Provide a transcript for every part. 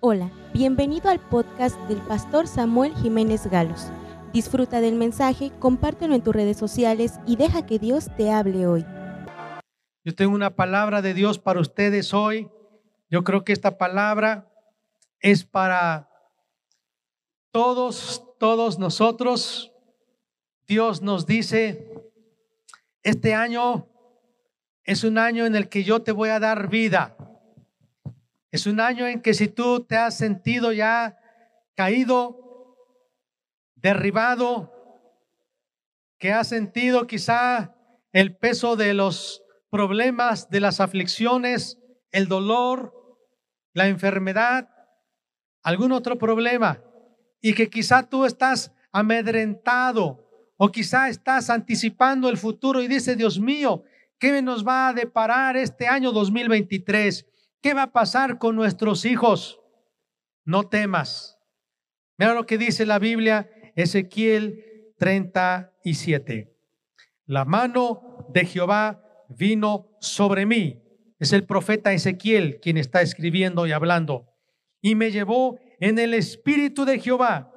Hola, bienvenido al podcast del pastor Samuel Jiménez Galos. Disfruta del mensaje, compártelo en tus redes sociales y deja que Dios te hable hoy. Yo tengo una palabra de Dios para ustedes hoy. Yo creo que esta palabra es para todos, todos nosotros. Dios nos dice, este año es un año en el que yo te voy a dar vida. Es un año en que si tú te has sentido ya caído, derribado, que has sentido quizá el peso de los problemas, de las aflicciones, el dolor, la enfermedad, algún otro problema, y que quizá tú estás amedrentado o quizá estás anticipando el futuro y dice, Dios mío, ¿qué nos va a deparar este año 2023? ¿Qué va a pasar con nuestros hijos? No temas. Mira lo que dice la Biblia, Ezequiel 37. La mano de Jehová vino sobre mí. Es el profeta Ezequiel quien está escribiendo y hablando. Y me llevó en el espíritu de Jehová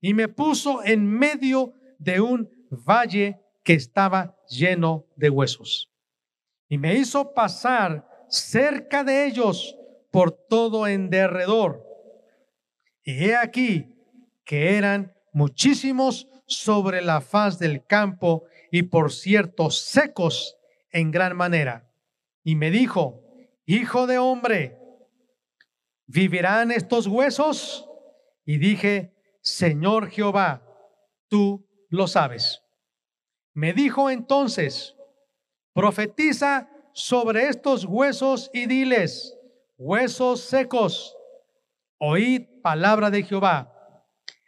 y me puso en medio de un valle que estaba lleno de huesos. Y me hizo pasar cerca de ellos por todo en derredor. Y he aquí que eran muchísimos sobre la faz del campo y por cierto secos en gran manera. Y me dijo, Hijo de hombre, ¿vivirán estos huesos? Y dije, Señor Jehová, tú lo sabes. Me dijo entonces, profetiza sobre estos huesos y diles, huesos secos, oíd palabra de Jehová.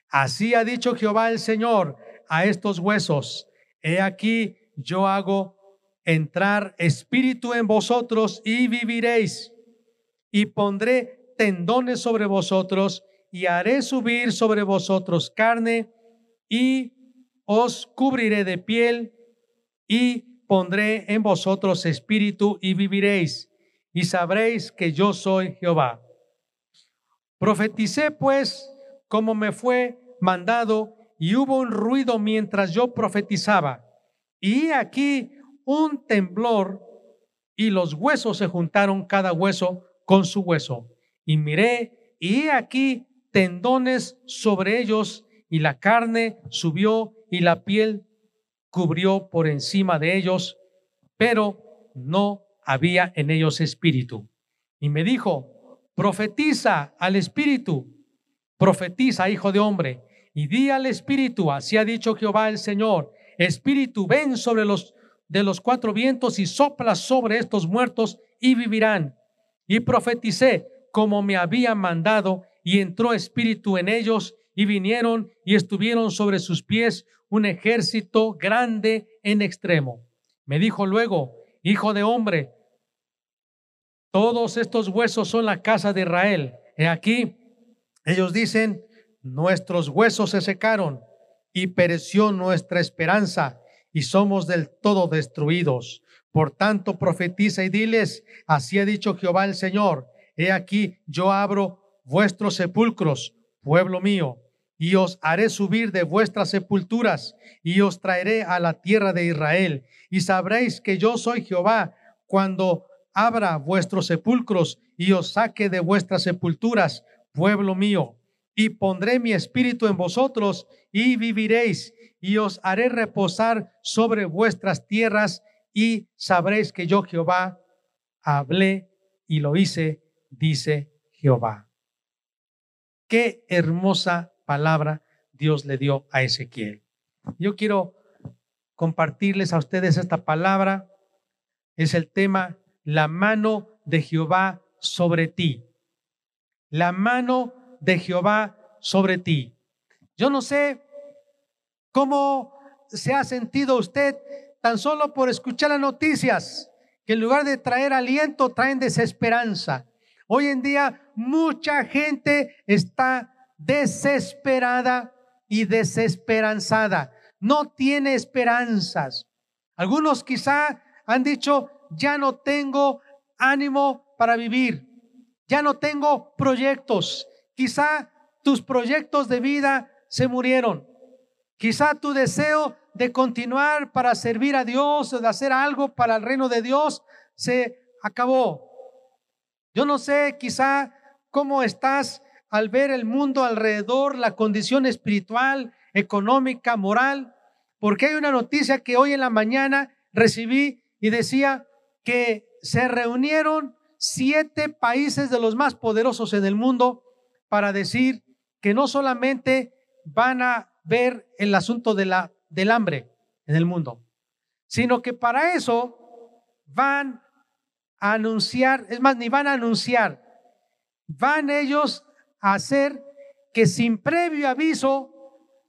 Así ha dicho Jehová el Señor a estos huesos. He aquí yo hago entrar espíritu en vosotros y viviréis. Y pondré tendones sobre vosotros y haré subir sobre vosotros carne y os cubriré de piel y pondré en vosotros espíritu y viviréis, y sabréis que yo soy Jehová. Profeticé pues como me fue mandado, y hubo un ruido mientras yo profetizaba. Y aquí un temblor, y los huesos se juntaron cada hueso con su hueso. Y miré, y aquí tendones sobre ellos, y la carne subió, y la piel cubrió por encima de ellos, pero no había en ellos espíritu. Y me dijo, profetiza al espíritu, profetiza, hijo de hombre, y di al espíritu, así ha dicho Jehová el Señor, espíritu, ven sobre los de los cuatro vientos y sopla sobre estos muertos y vivirán. Y profeticé como me había mandado, y entró espíritu en ellos, y vinieron y estuvieron sobre sus pies un ejército grande en extremo. Me dijo luego, hijo de hombre, todos estos huesos son la casa de Israel. He aquí, ellos dicen, nuestros huesos se secaron y pereció nuestra esperanza y somos del todo destruidos. Por tanto, profetiza y diles, así ha dicho Jehová el Señor, he aquí, yo abro vuestros sepulcros, pueblo mío, y os haré subir de vuestras sepulturas, y os traeré a la tierra de Israel, y sabréis que yo soy Jehová cuando abra vuestros sepulcros y os saque de vuestras sepulturas, pueblo mío, y pondré mi espíritu en vosotros, y viviréis, y os haré reposar sobre vuestras tierras, y sabréis que yo Jehová hablé y lo hice, dice Jehová. Qué hermosa palabra Dios le dio a Ezequiel. Yo quiero compartirles a ustedes esta palabra. Es el tema, la mano de Jehová sobre ti. La mano de Jehová sobre ti. Yo no sé cómo se ha sentido usted tan solo por escuchar las noticias, que en lugar de traer aliento, traen desesperanza. Hoy en día mucha gente está desesperada y desesperanzada. No tiene esperanzas. Algunos quizá han dicho, ya no tengo ánimo para vivir. Ya no tengo proyectos. Quizá tus proyectos de vida se murieron. Quizá tu deseo de continuar para servir a Dios o de hacer algo para el reino de Dios se acabó. Yo no sé quizá cómo estás al ver el mundo alrededor, la condición espiritual, económica, moral, porque hay una noticia que hoy en la mañana recibí y decía que se reunieron siete países de los más poderosos en el mundo para decir que no solamente van a ver el asunto de la, del hambre en el mundo, sino que para eso van a anunciar, es más, ni van a anunciar, van ellos hacer que sin previo aviso,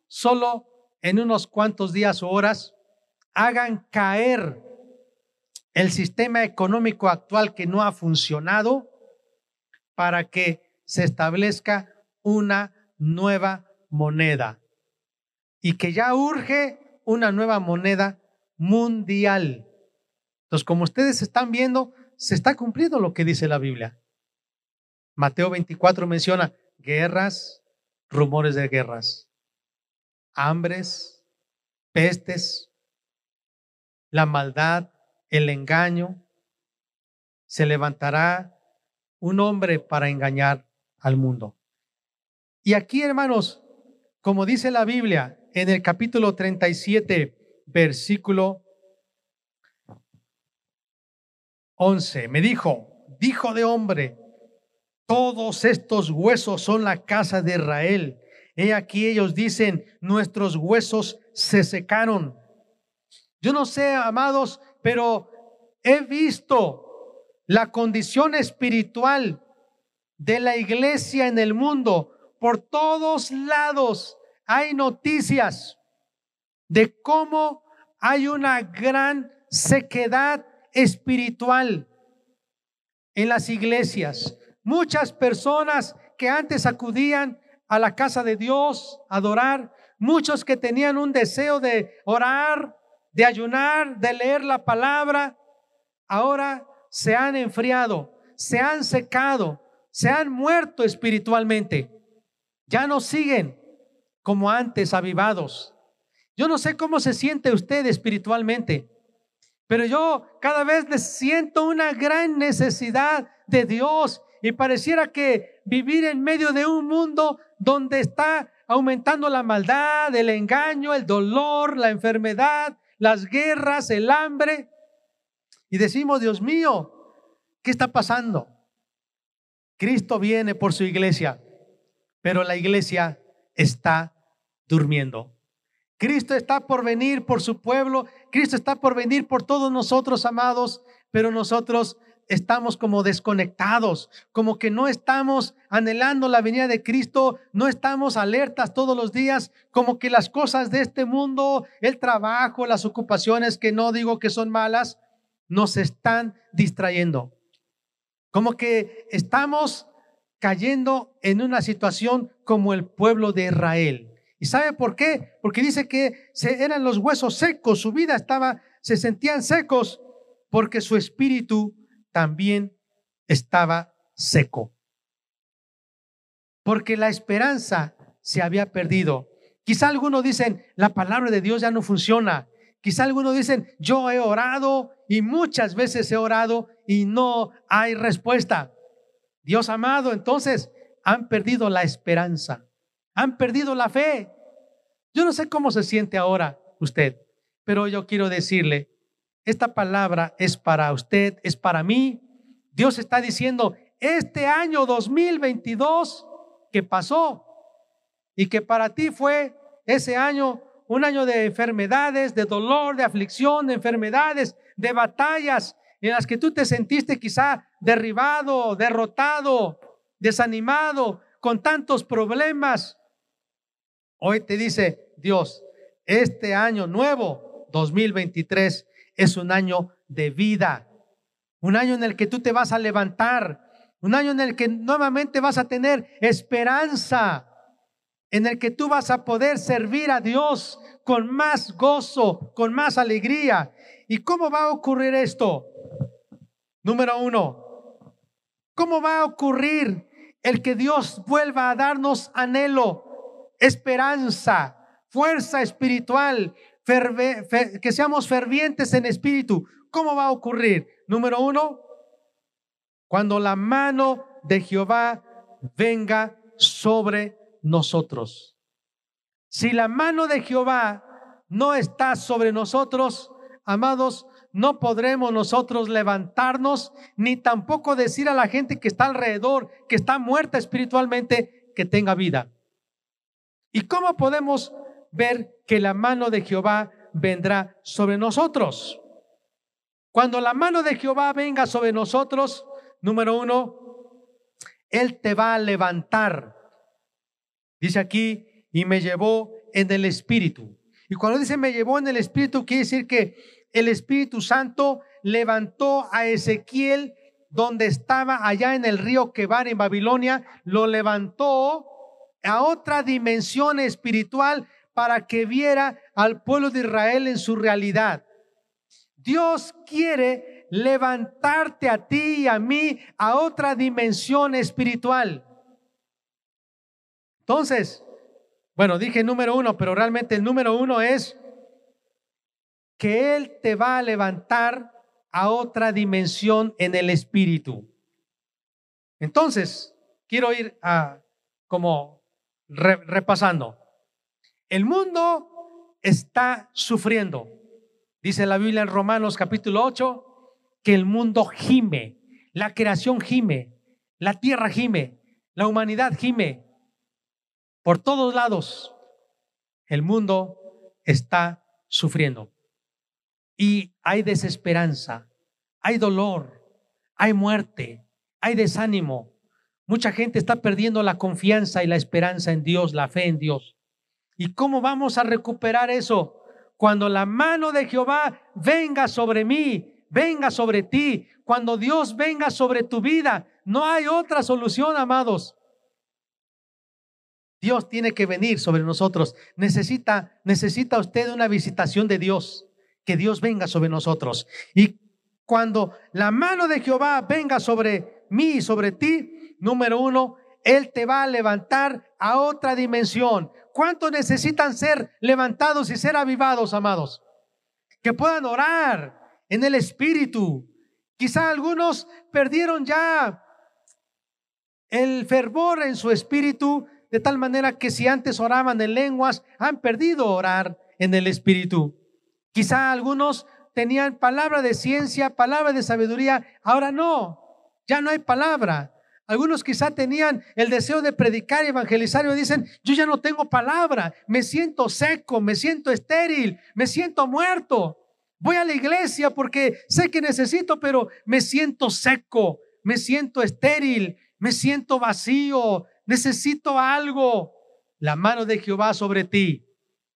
solo en unos cuantos días o horas, hagan caer el sistema económico actual que no ha funcionado para que se establezca una nueva moneda y que ya urge una nueva moneda mundial. Entonces, como ustedes están viendo, se está cumpliendo lo que dice la Biblia. Mateo 24 menciona guerras, rumores de guerras, hambres, pestes, la maldad, el engaño. Se levantará un hombre para engañar al mundo. Y aquí, hermanos, como dice la Biblia en el capítulo 37, versículo 11, me dijo, dijo de hombre, todos estos huesos son la casa de Israel. He aquí ellos dicen, nuestros huesos se secaron. Yo no sé, amados, pero he visto la condición espiritual de la iglesia en el mundo por todos lados hay noticias de cómo hay una gran sequedad espiritual en las iglesias. Muchas personas que antes acudían a la casa de Dios, a adorar, muchos que tenían un deseo de orar, de ayunar, de leer la palabra, ahora se han enfriado, se han secado, se han muerto espiritualmente ya no siguen como antes avivados. Yo no sé cómo se siente usted espiritualmente, pero yo cada vez le siento una gran necesidad de Dios y pareciera que vivir en medio de un mundo donde está aumentando la maldad, el engaño, el dolor, la enfermedad, las guerras, el hambre. Y decimos, Dios mío, ¿qué está pasando? Cristo viene por su iglesia pero la iglesia está durmiendo. Cristo está por venir por su pueblo, Cristo está por venir por todos nosotros, amados, pero nosotros estamos como desconectados, como que no estamos anhelando la venida de Cristo, no estamos alertas todos los días, como que las cosas de este mundo, el trabajo, las ocupaciones, que no digo que son malas, nos están distrayendo. Como que estamos cayendo en una situación como el pueblo de Israel. ¿Y sabe por qué? Porque dice que se, eran los huesos secos, su vida estaba, se sentían secos porque su espíritu también estaba seco. Porque la esperanza se había perdido. Quizá algunos dicen, la palabra de Dios ya no funciona. Quizá algunos dicen, yo he orado y muchas veces he orado y no hay respuesta. Dios amado, entonces han perdido la esperanza, han perdido la fe. Yo no sé cómo se siente ahora usted, pero yo quiero decirle, esta palabra es para usted, es para mí. Dios está diciendo, este año 2022 que pasó y que para ti fue ese año un año de enfermedades, de dolor, de aflicción, de enfermedades, de batallas, en las que tú te sentiste quizá derribado, derrotado, desanimado, con tantos problemas. Hoy te dice Dios, este año nuevo, 2023, es un año de vida, un año en el que tú te vas a levantar, un año en el que nuevamente vas a tener esperanza, en el que tú vas a poder servir a Dios con más gozo, con más alegría. ¿Y cómo va a ocurrir esto? Número uno, ¿Cómo va a ocurrir el que Dios vuelva a darnos anhelo, esperanza, fuerza espiritual, que seamos fervientes en espíritu? ¿Cómo va a ocurrir? Número uno, cuando la mano de Jehová venga sobre nosotros. Si la mano de Jehová no está sobre nosotros, amados, no podremos nosotros levantarnos ni tampoco decir a la gente que está alrededor, que está muerta espiritualmente, que tenga vida. ¿Y cómo podemos ver que la mano de Jehová vendrá sobre nosotros? Cuando la mano de Jehová venga sobre nosotros, número uno, Él te va a levantar. Dice aquí, y me llevó en el Espíritu. Y cuando dice me llevó en el Espíritu, quiere decir que el Espíritu Santo levantó a Ezequiel donde estaba allá en el río Quebar en Babilonia, lo levantó a otra dimensión espiritual para que viera al pueblo de Israel en su realidad. Dios quiere levantarte a ti y a mí a otra dimensión espiritual. Entonces, bueno, dije número uno, pero realmente el número uno es que Él te va a levantar a otra dimensión en el espíritu. Entonces, quiero ir a como repasando. El mundo está sufriendo. Dice la Biblia en Romanos capítulo 8 que el mundo gime, la creación gime, la tierra gime, la humanidad gime. Por todos lados, el mundo está sufriendo. Y hay desesperanza, hay dolor, hay muerte, hay desánimo. Mucha gente está perdiendo la confianza y la esperanza en Dios, la fe en Dios. ¿Y cómo vamos a recuperar eso? Cuando la mano de Jehová venga sobre mí, venga sobre ti, cuando Dios venga sobre tu vida, no hay otra solución, amados. Dios tiene que venir sobre nosotros. Necesita, necesita usted una visitación de Dios que Dios venga sobre nosotros. Y cuando la mano de Jehová venga sobre mí y sobre ti, número uno, Él te va a levantar a otra dimensión. ¿Cuántos necesitan ser levantados y ser avivados, amados? Que puedan orar en el Espíritu. Quizá algunos perdieron ya el fervor en su espíritu, de tal manera que si antes oraban en lenguas, han perdido orar en el Espíritu. Quizá algunos tenían palabra de ciencia, palabra de sabiduría, ahora no, ya no hay palabra. Algunos quizá tenían el deseo de predicar y evangelizar y dicen, yo ya no tengo palabra, me siento seco, me siento estéril, me siento muerto. Voy a la iglesia porque sé que necesito, pero me siento seco, me siento estéril, me siento vacío, necesito algo. La mano de Jehová sobre ti.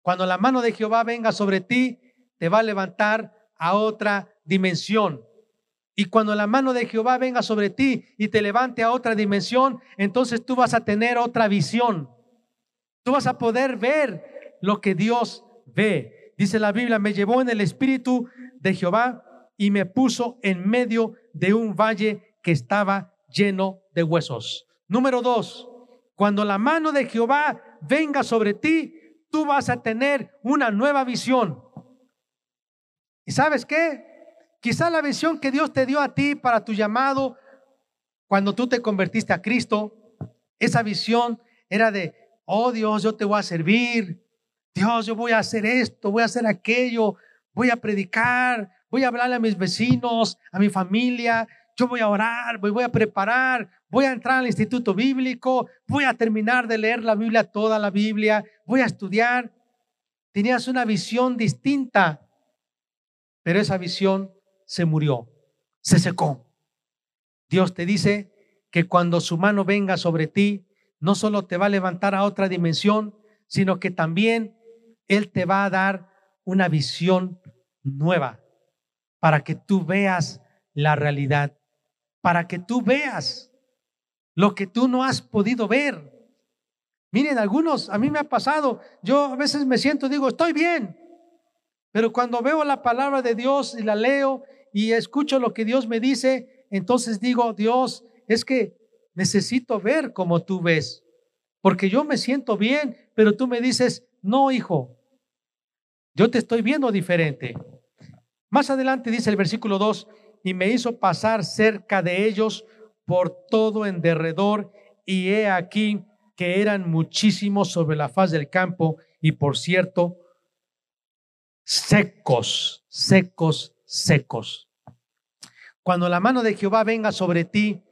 Cuando la mano de Jehová venga sobre ti, te va a levantar a otra dimensión. Y cuando la mano de Jehová venga sobre ti y te levante a otra dimensión, entonces tú vas a tener otra visión. Tú vas a poder ver lo que Dios ve. Dice la Biblia, me llevó en el espíritu de Jehová y me puso en medio de un valle que estaba lleno de huesos. Número dos, cuando la mano de Jehová venga sobre ti, tú vas a tener una nueva visión. ¿Y sabes qué? Quizá la visión que Dios te dio a ti para tu llamado cuando tú te convertiste a Cristo, esa visión era de, oh Dios, yo te voy a servir. Dios, yo voy a hacer esto, voy a hacer aquello, voy a predicar, voy a hablarle a mis vecinos, a mi familia, yo voy a orar, voy, a preparar, voy a entrar al instituto bíblico, voy a terminar de leer la Biblia, toda la Biblia, voy a estudiar. Tenías una visión distinta pero esa visión se murió, se secó. Dios te dice que cuando su mano venga sobre ti, no solo te va a levantar a otra dimensión, sino que también Él te va a dar una visión nueva para que tú veas la realidad, para que tú veas lo que tú no has podido ver. Miren, algunos, a mí me ha pasado, yo a veces me siento, digo, estoy bien, pero cuando veo la palabra de Dios y la leo y escucho lo que Dios me dice, entonces digo, Dios, es que necesito ver como tú ves, porque yo me siento bien, pero tú me dices, no, hijo, yo te estoy viendo diferente. Más adelante dice el versículo 2, y me hizo pasar cerca de ellos por todo en derredor, y he aquí que eran muchísimos sobre la faz del campo, y por cierto, secos, secos, secos. Cuando la mano de Jehová venga sobre ti,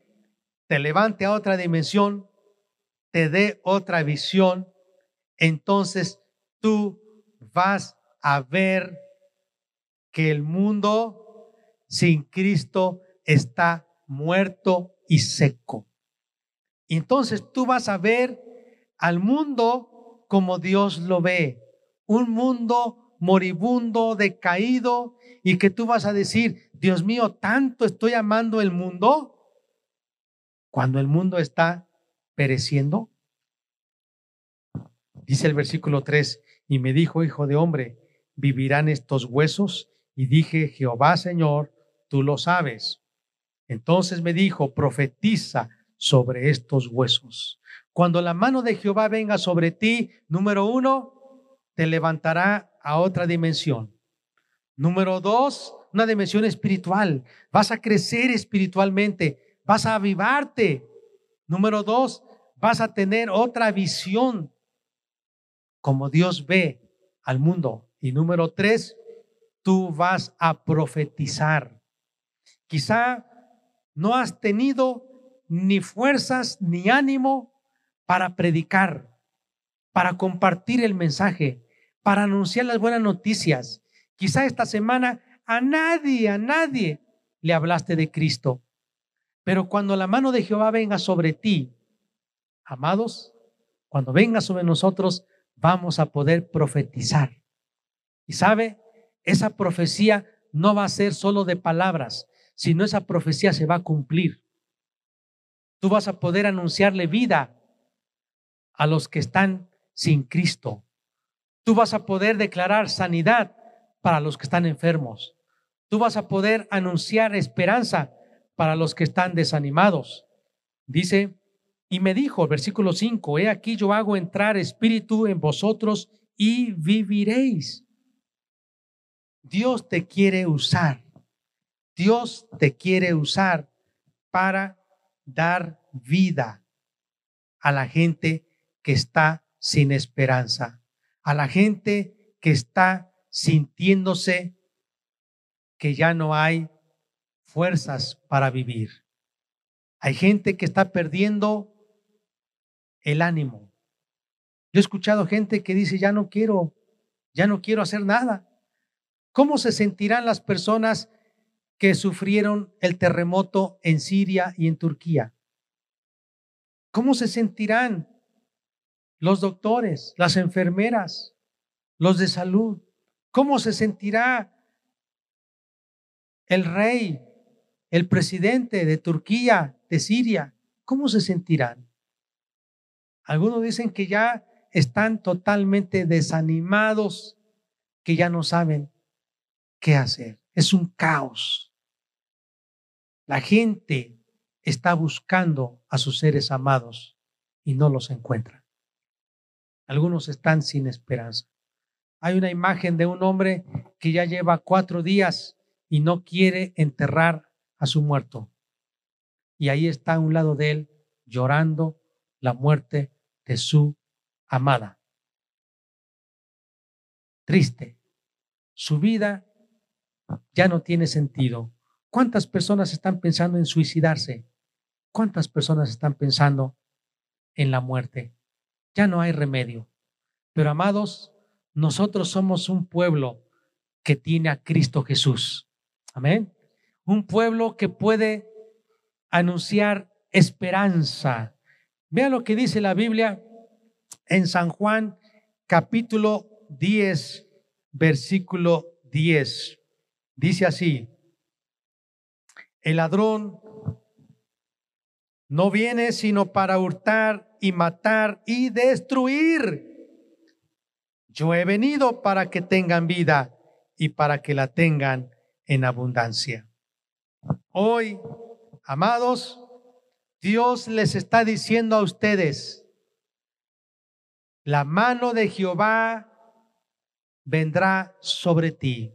te levante a otra dimensión, te dé otra visión, entonces tú vas a ver que el mundo sin Cristo está muerto y seco. Entonces tú vas a ver al mundo como Dios lo ve, un mundo moribundo, decaído, y que tú vas a decir, Dios mío, tanto estoy amando el mundo cuando el mundo está pereciendo. Dice el versículo 3, y me dijo, hijo de hombre, ¿vivirán estos huesos? Y dije, Jehová Señor, tú lo sabes. Entonces me dijo, profetiza sobre estos huesos. Cuando la mano de Jehová venga sobre ti, número uno, te levantará a otra dimensión. Número dos, una dimensión espiritual. Vas a crecer espiritualmente, vas a avivarte. Número dos, vas a tener otra visión como Dios ve al mundo. Y número tres, tú vas a profetizar. Quizá no has tenido ni fuerzas ni ánimo para predicar, para compartir el mensaje, para anunciar las buenas noticias. Quizá esta semana a nadie, a nadie le hablaste de Cristo. Pero cuando la mano de Jehová venga sobre ti, amados, cuando venga sobre nosotros, vamos a poder profetizar. Y sabe, esa profecía no va a ser solo de palabras, sino esa profecía se va a cumplir. Tú vas a poder anunciarle vida a los que están sin Cristo. Tú vas a poder declarar sanidad para los que están enfermos. Tú vas a poder anunciar esperanza para los que están desanimados. Dice, y me dijo, versículo 5, he aquí yo hago entrar espíritu en vosotros y viviréis. Dios te quiere usar. Dios te quiere usar para dar vida a la gente que está sin esperanza, a la gente que está sintiéndose que ya no hay fuerzas para vivir. Hay gente que está perdiendo el ánimo. Yo he escuchado gente que dice, ya no quiero, ya no quiero hacer nada. ¿Cómo se sentirán las personas que sufrieron el terremoto en Siria y en Turquía. ¿Cómo se sentirán los doctores, las enfermeras, los de salud? ¿Cómo se sentirá el rey, el presidente de Turquía, de Siria? ¿Cómo se sentirán? Algunos dicen que ya están totalmente desanimados, que ya no saben qué hacer. Es un caos. La gente está buscando a sus seres amados y no los encuentra. Algunos están sin esperanza. Hay una imagen de un hombre que ya lleva cuatro días y no quiere enterrar a su muerto. Y ahí está a un lado de él llorando la muerte de su amada. Triste. Su vida ya no tiene sentido. ¿Cuántas personas están pensando en suicidarse? ¿Cuántas personas están pensando en la muerte? Ya no hay remedio. Pero amados, nosotros somos un pueblo que tiene a Cristo Jesús. Amén. Un pueblo que puede anunciar esperanza. Vea lo que dice la Biblia en San Juan capítulo 10, versículo 10. Dice así, el ladrón no viene sino para hurtar y matar y destruir. Yo he venido para que tengan vida y para que la tengan en abundancia. Hoy, amados, Dios les está diciendo a ustedes, la mano de Jehová vendrá sobre ti.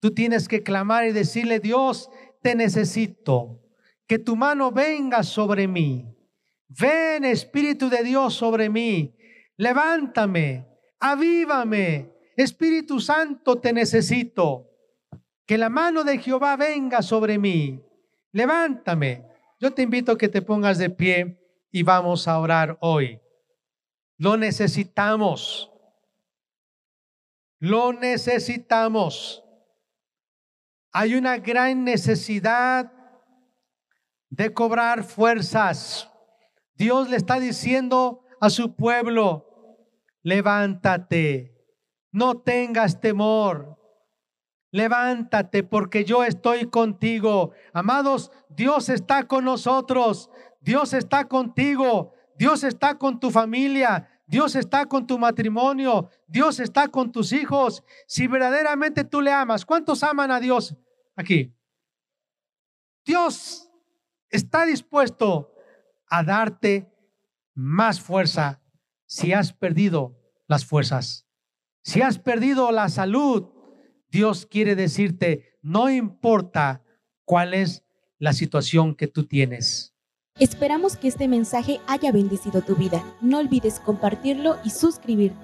Tú tienes que clamar y decirle, Dios, te necesito, que tu mano venga sobre mí. Ven, Espíritu de Dios, sobre mí. Levántame, avívame. Espíritu Santo, te necesito. Que la mano de Jehová venga sobre mí. Levántame. Yo te invito a que te pongas de pie y vamos a orar hoy. Lo necesitamos. Lo necesitamos. Hay una gran necesidad de cobrar fuerzas. Dios le está diciendo a su pueblo, levántate, no tengas temor, levántate porque yo estoy contigo. Amados, Dios está con nosotros, Dios está contigo, Dios está con tu familia, Dios está con tu matrimonio, Dios está con tus hijos. Si verdaderamente tú le amas, ¿cuántos aman a Dios aquí? Dios está dispuesto a darte más fuerza si has perdido las fuerzas. Si has perdido la salud, Dios quiere decirte, no importa cuál es la situación que tú tienes. Esperamos que este mensaje haya bendecido tu vida. No olvides compartirlo y suscribirte.